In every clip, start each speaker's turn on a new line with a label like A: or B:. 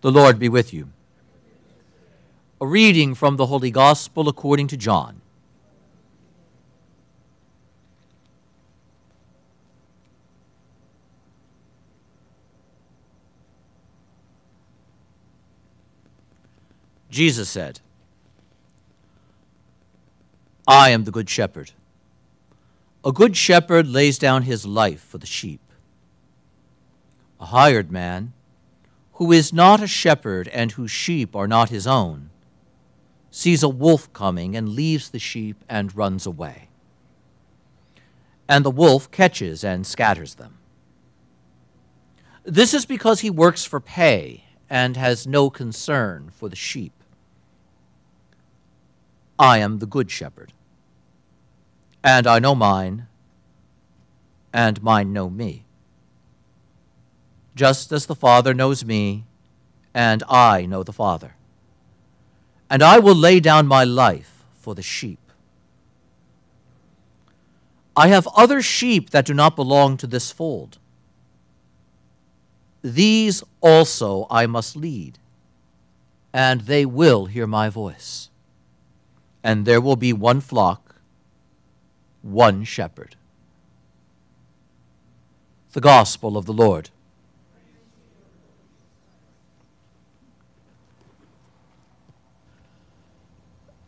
A: The Lord be with you. A reading from the Holy Gospel according to John. Jesus said, I am the Good Shepherd. A good shepherd lays down his life for the sheep. A hired man, who is not a shepherd and whose sheep are not his own, sees a wolf coming and leaves the sheep and runs away. And the wolf catches and scatters them. This is because he works for pay and has no concern for the sheep. I am the good shepherd, and I know mine, and mine know me. Just as the Father knows me, and I know the Father. And I will lay down my life for the sheep. I have other sheep that do not belong to this fold. These also I must lead, and they will hear my voice. And there will be one flock, one shepherd. The Gospel of the Lord.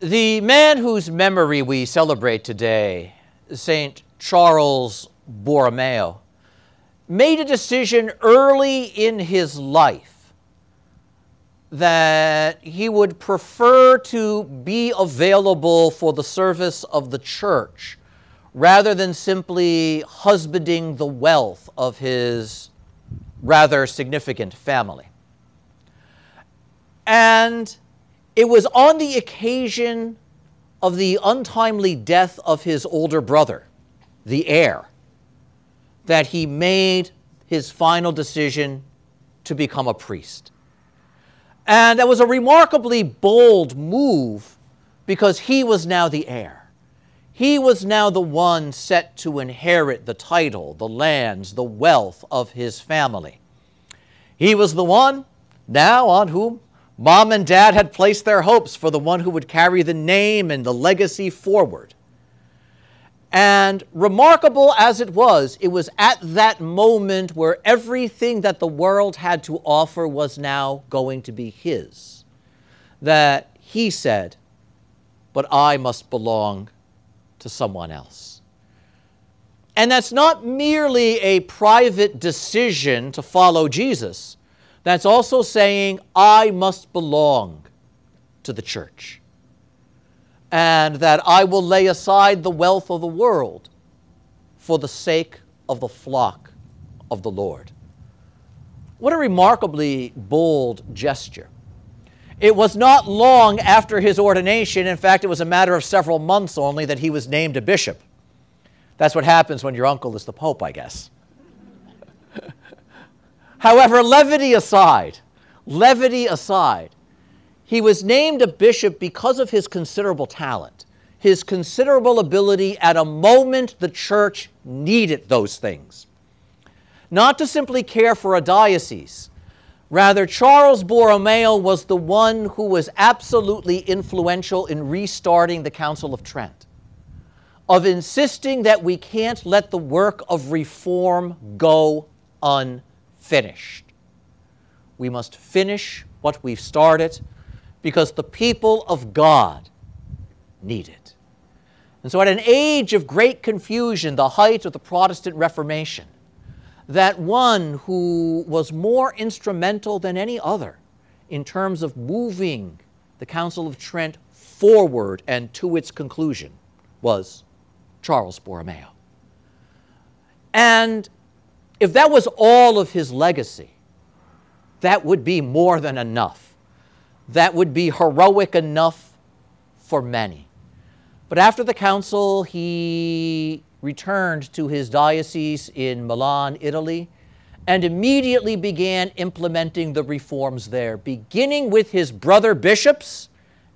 A: The man whose memory we celebrate today, St. Charles Borromeo, made a decision early in his life that he would prefer to be available for the service of the church rather than simply husbanding the wealth of his rather significant family. And it was on the occasion of the untimely death of his older brother, the heir, that he made his final decision to become a priest. And that was a remarkably bold move because he was now the heir. He was now the one set to inherit the title, the lands, the wealth of his family. He was the one now on whom mom and dad had placed their hopes for the one who would carry the name and the legacy forward. And remarkable as it was, it was at that moment where everything that the world had to offer was now going to be his that he said, But I must belong to someone else. And that's not merely a private decision to follow Jesus, that's also saying, I must belong to the church and that I will lay aside the wealth of the world for the sake of the flock of the Lord. What a remarkably bold gesture. It was not long after his ordination, in fact, it was a matter of several months only, that he was named a bishop. That's what happens when your uncle is the Pope, I guess. However, levity aside, levity aside, he was named a bishop because of his considerable talent, his considerable ability at a moment the church needed those things. Not to simply care for a diocese. Rather, Charles Borromeo was the one who was absolutely influential in restarting the Council of Trent, of insisting that we can't let the work of reform go unfinished. We must finish what we've started because the people of God need it. And so, at an age of great confusion, the height of the Protestant Reformation, that one who was more instrumental than any other in terms of moving the Council of Trent forward and to its conclusion was Charles Borromeo. And if that was all of his legacy, that would be more than enough that would be heroic enough for many. But after the council, he returned to his diocese in Milan, Italy, and immediately began implementing the reforms there, beginning with his brother bishops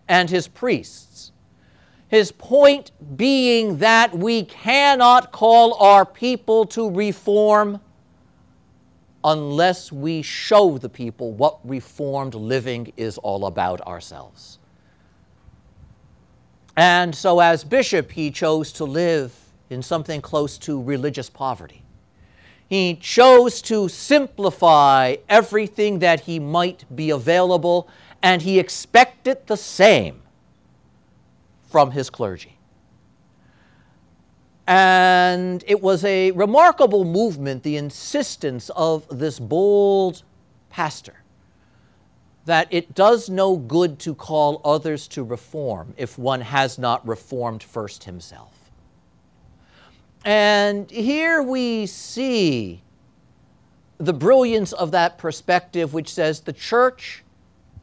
A: and his priests. His point being that we cannot call our people to reform unless we show the people what reformed living is all about ourselves. And so, as bishop, he chose to live in something close to religious poverty. He chose to simplify everything that he might be available, and he expected the same from his clergy. And it was a remarkable movement, the insistence of this bold pastor, that it does no good to call others to reform if one has not reformed first himself. And here we see the brilliance of that perspective, which says the church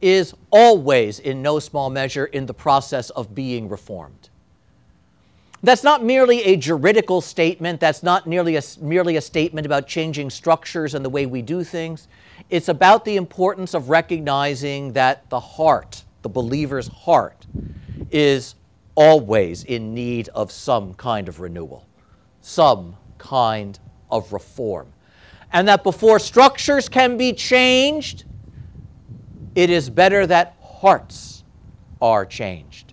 A: is always, in no small measure, in the process of being reformed. That's not merely a juridical statement. That's not merely a, merely a statement about changing structures and the way we do things. It's about the importance of recognizing that the heart, the believer's heart, is always in need of some kind of renewal, some kind of reform. And that before structures can be changed, it is better that hearts are changed.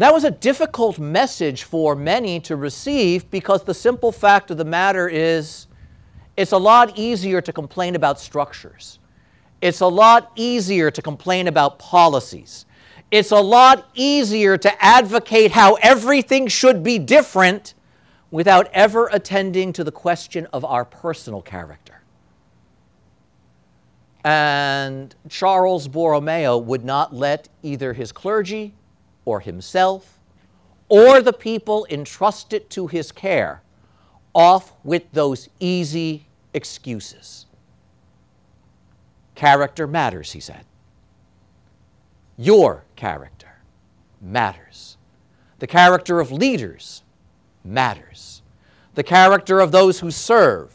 A: That was a difficult message for many to receive because the simple fact of the matter is it's a lot easier to complain about structures. It's a lot easier to complain about policies. It's a lot easier to advocate how everything should be different without ever attending to the question of our personal character. And Charles Borromeo would not let either his clergy himself or the people entrusted to his care off with those easy excuses. Character matters, he said. Your character matters. The character of leaders matters. The character of those who serve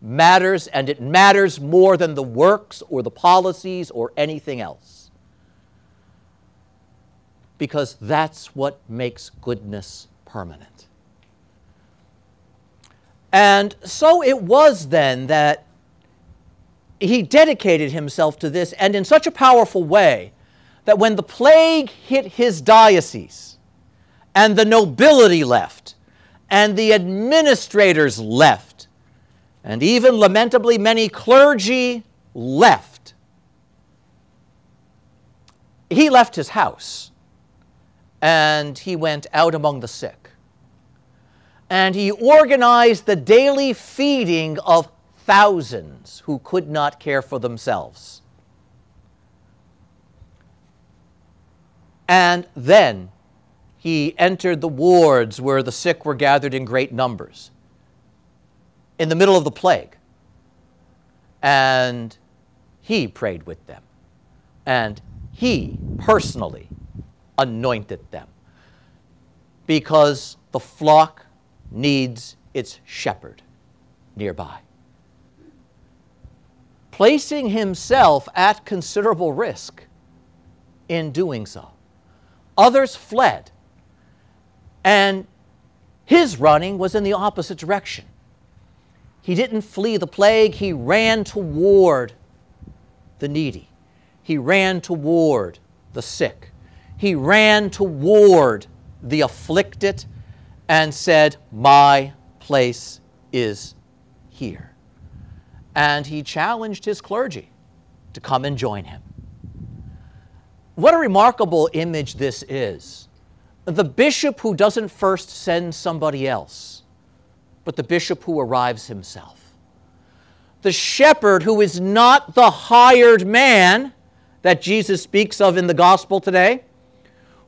A: matters, and it matters more than the works or the policies or anything else because that's what makes goodness permanent. And so it was then that he dedicated himself to this, and in such a powerful way that when the plague hit his diocese, and the nobility left, and the administrators left, and even lamentably many clergy left, he left his house and he went out among the sick. And he organized the daily feeding of thousands who could not care for themselves. And then he entered the wards where the sick were gathered in great numbers in the middle of the plague. And he prayed with them. And he personally anointed them because the flock needs its shepherd nearby. Placing himself at considerable risk in doing so. Others fled, and his running was in the opposite direction. He didn't flee the plague, he ran toward the needy, he ran toward the sick he ran toward the afflicted and said, My place is here. And he challenged his clergy to come and join him. What a remarkable image this is. The bishop who doesn't first send somebody else, but the bishop who arrives himself. The shepherd who is not the hired man that Jesus speaks of in the gospel today,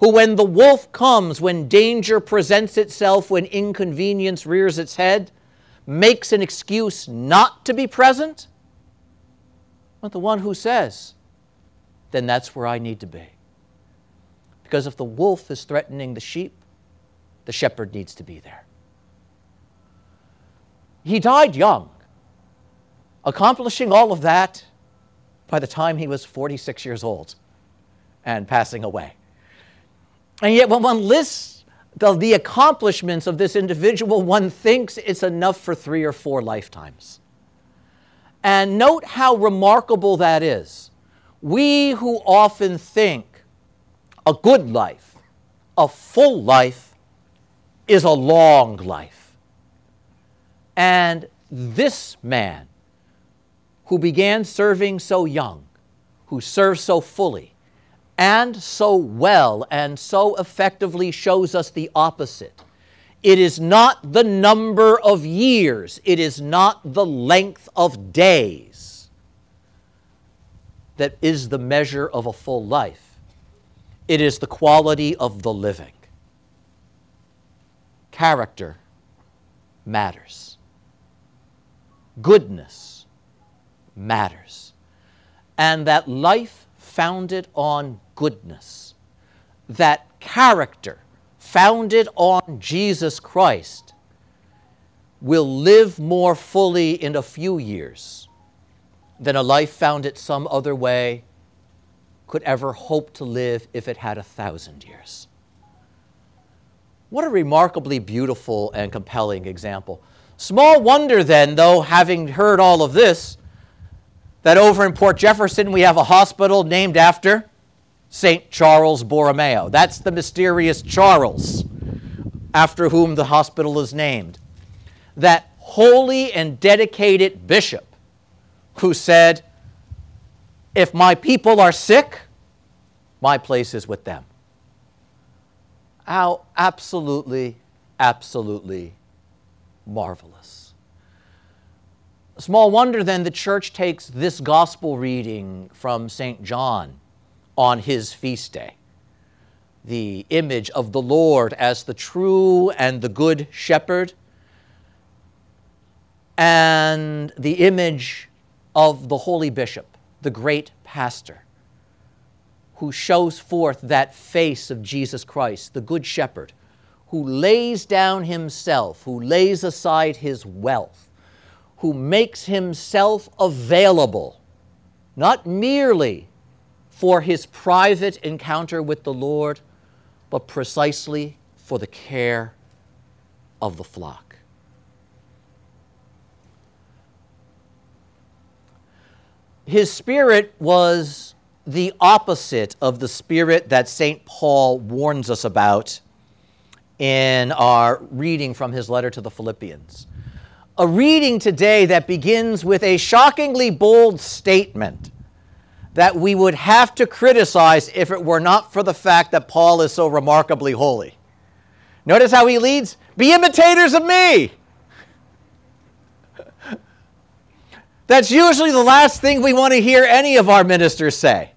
A: who, when the wolf comes, when danger presents itself, when inconvenience rears its head, makes an excuse not to be present, but the one who says, then that's where I need to be. Because if the wolf is threatening the sheep, the shepherd needs to be there. He died young, accomplishing all of that by the time he was 46 years old and passing away. And yet, when one lists the, the accomplishments of this individual, one thinks it's enough for three or four lifetimes. And note how remarkable that is. We who often think a good life, a full life, is a long life. And this man, who began serving so young, who served so fully, and so well, and so effectively shows us the opposite. It is not the number of years, it is not the length of days that is the measure of a full life. It is the quality of the living. Character matters. Goodness matters. And that life founded on goodness, that character founded on Jesus Christ, will live more fully in a few years than a life founded some other way could ever hope to live if it had a thousand years. What a remarkably beautiful and compelling example. Small wonder, then, though, having heard all of this, that over in Port Jefferson we have a hospital named after St. Charles Borromeo. That's the mysterious Charles after whom the hospital is named. That holy and dedicated bishop who said, If my people are sick, my place is with them. How absolutely, absolutely marvelous. Small wonder then the church takes this gospel reading from St. John on his feast day. The image of the Lord as the true and the good shepherd, and the image of the holy bishop, the great pastor, who shows forth that face of Jesus Christ, the good shepherd, who lays down himself, who lays aside his wealth, who makes himself available, not merely for his private encounter with the Lord, but precisely for the care of the flock. His spirit was the opposite of the spirit that St. Paul warns us about in our reading from his letter to the Philippians. A reading today that begins with a shockingly bold statement that we would have to criticize if it were not for the fact that Paul is so remarkably holy. Notice how he leads Be imitators of me. That's usually the last thing we want to hear any of our ministers say.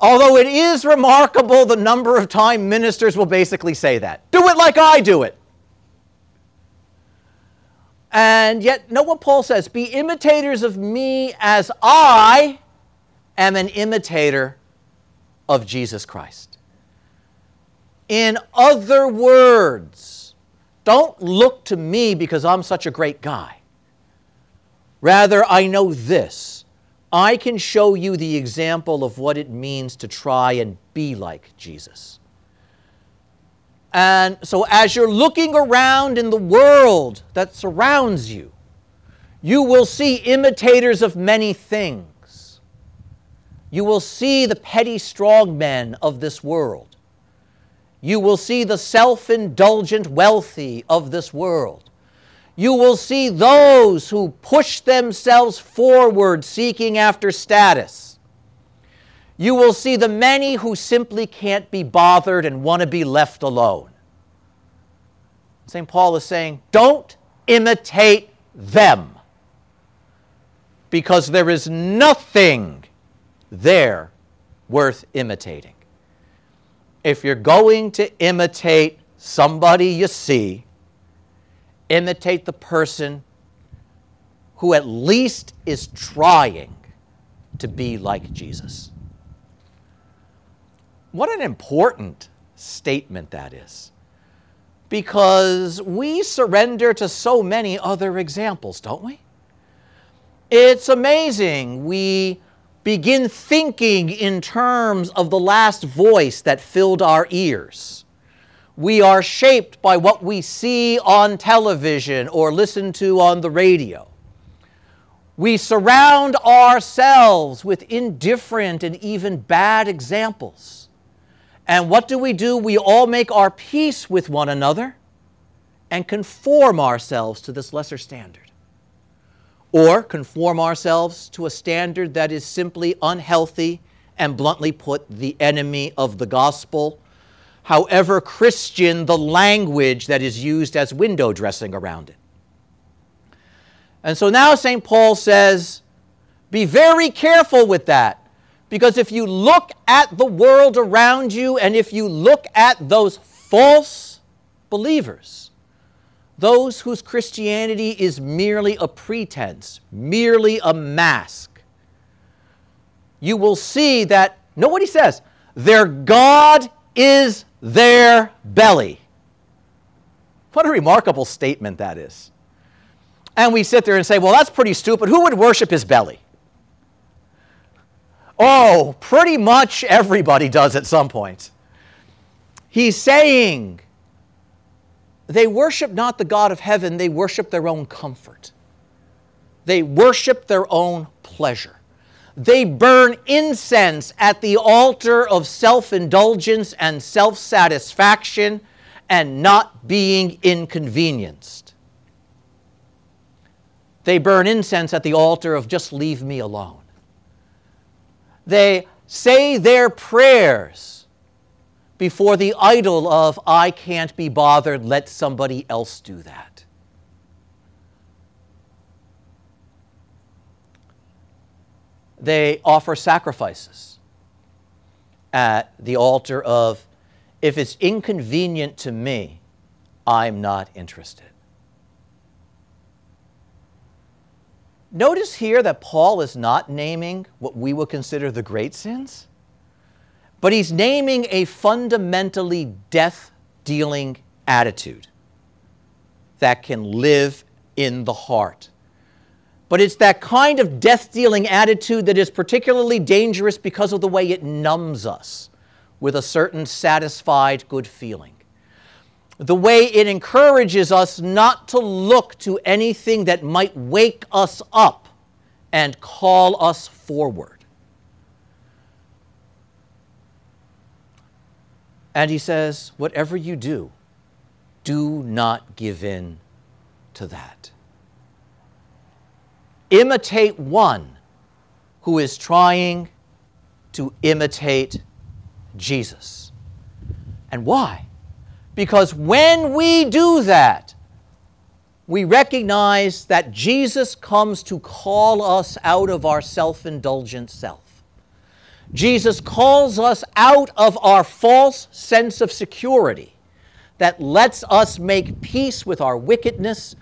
A: Although it is remarkable the number of time ministers will basically say that. Do it like I do it. And yet, note what Paul says Be imitators of me as I am an imitator of Jesus Christ. In other words, don't look to me because I'm such a great guy. Rather, I know this. I can show you the example of what it means to try and be like Jesus. And so, as you're looking around in the world that surrounds you, you will see imitators of many things. You will see the petty strongmen of this world. You will see the self indulgent wealthy of this world. You will see those who push themselves forward seeking after status. You will see the many who simply can't be bothered and want to be left alone. St. Paul is saying, don't imitate them because there is nothing there worth imitating. If you're going to imitate somebody you see, imitate the person who at least is trying to be like Jesus. What an important statement that is. Because we surrender to so many other examples, don't we? It's amazing. We begin thinking in terms of the last voice that filled our ears. We are shaped by what we see on television or listen to on the radio. We surround ourselves with indifferent and even bad examples. And what do we do? We all make our peace with one another and conform ourselves to this lesser standard. Or conform ourselves to a standard that is simply unhealthy and bluntly put, the enemy of the gospel. However, Christian the language that is used as window dressing around it. And so now St. Paul says, be very careful with that. Because if you look at the world around you and if you look at those false believers, those whose Christianity is merely a pretense, merely a mask, you will see that, know what he says, their God is their belly. What a remarkable statement that is and we sit there and say, well, that's pretty stupid. Who would worship his belly? Oh, pretty much everybody does at some point. He's saying they worship not the God of heaven, they worship their own comfort. They worship their own pleasure. They burn incense at the altar of self indulgence and self satisfaction and not being inconvenienced. They burn incense at the altar of just leave me alone. They say their prayers before the idol of I can't be bothered, let somebody else do that. They offer sacrifices at the altar of if it's inconvenient to me, I'm not interested. Notice here that Paul is not naming what we would consider the great sins, but he's naming a fundamentally death dealing attitude that can live in the heart. But it's that kind of death dealing attitude that is particularly dangerous because of the way it numbs us with a certain satisfied good feeling the way it encourages us not to look to anything that might wake us up and call us forward. And he says, whatever you do, do not give in to that. Imitate one who is trying to imitate Jesus. And why? Because when we do that, we recognize that Jesus comes to call us out of our self indulgent self. Jesus calls us out of our false sense of security that lets us make peace with our wickedness,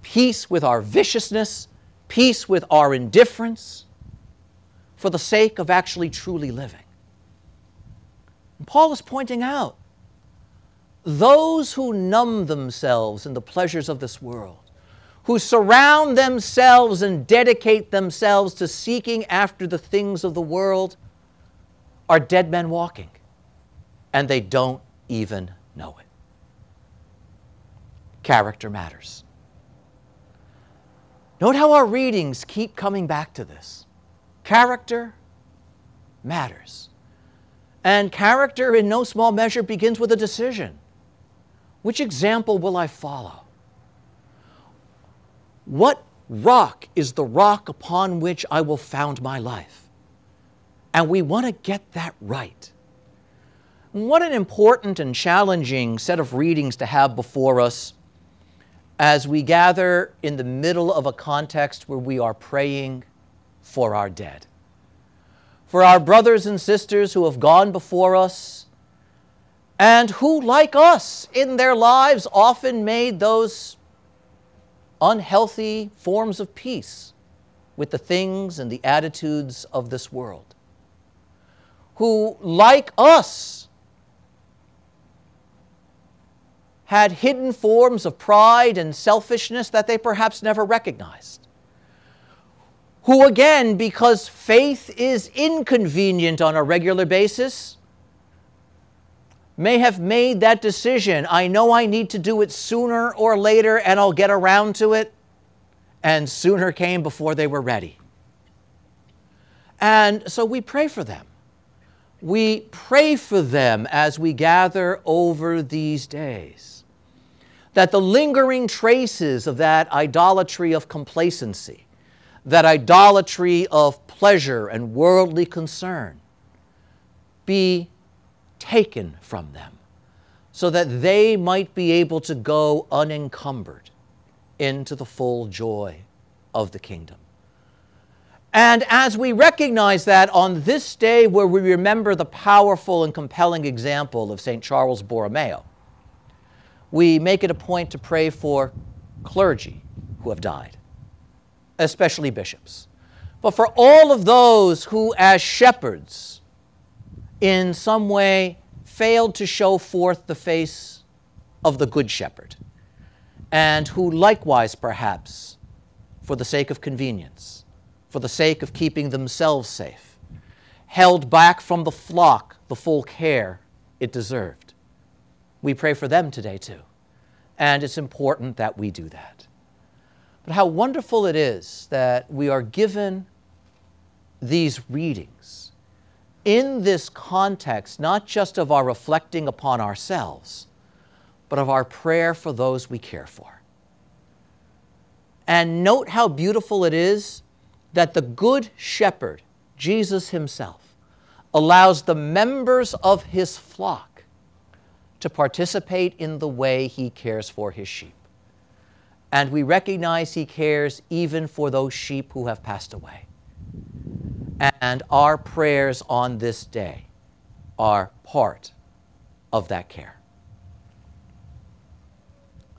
A: peace with our viciousness, peace with our indifference, for the sake of actually truly living. And Paul is pointing out those who numb themselves in the pleasures of this world, who surround themselves and dedicate themselves to seeking after the things of the world, are dead men walking, and they don't even know it. Character matters. Note how our readings keep coming back to this. Character matters. And character, in no small measure, begins with a decision. Which example will I follow? What rock is the rock upon which I will found my life? And we want to get that right. What an important and challenging set of readings to have before us as we gather in the middle of a context where we are praying for our dead. For our brothers and sisters who have gone before us and who, like us in their lives, often made those unhealthy forms of peace with the things and the attitudes of this world. Who, like us, had hidden forms of pride and selfishness that they perhaps never recognized. Who, again, because faith is inconvenient on a regular basis, may have made that decision. I know I need to do it sooner or later and I'll get around to it. and sooner came before they were ready. And so we pray for them. We pray for them as we gather over these days. That the lingering traces of that idolatry of complacency, that idolatry of pleasure and worldly concern, be taken from them so that they might be able to go unencumbered into the full joy of the kingdom. And as we recognize that on this day where we remember the powerful and compelling example of St. Charles Borromeo, we make it a point to pray for clergy who have died, especially bishops, but for all of those who, as shepherds, in some way failed to show forth the face of the Good Shepherd, and who likewise, perhaps, for the sake of convenience, for the sake of keeping themselves safe, held back from the flock the full care it deserved. We pray for them today, too, and it's important that we do that. But how wonderful it is that we are given these readings in this context, not just of our reflecting upon ourselves, but of our prayer for those we care for. And note how beautiful it is that the Good Shepherd, Jesus Himself, allows the members of His flock to participate in the way He cares for His sheep. And we recognize He cares even for those sheep who have passed away. And our prayers on this day are part of that care.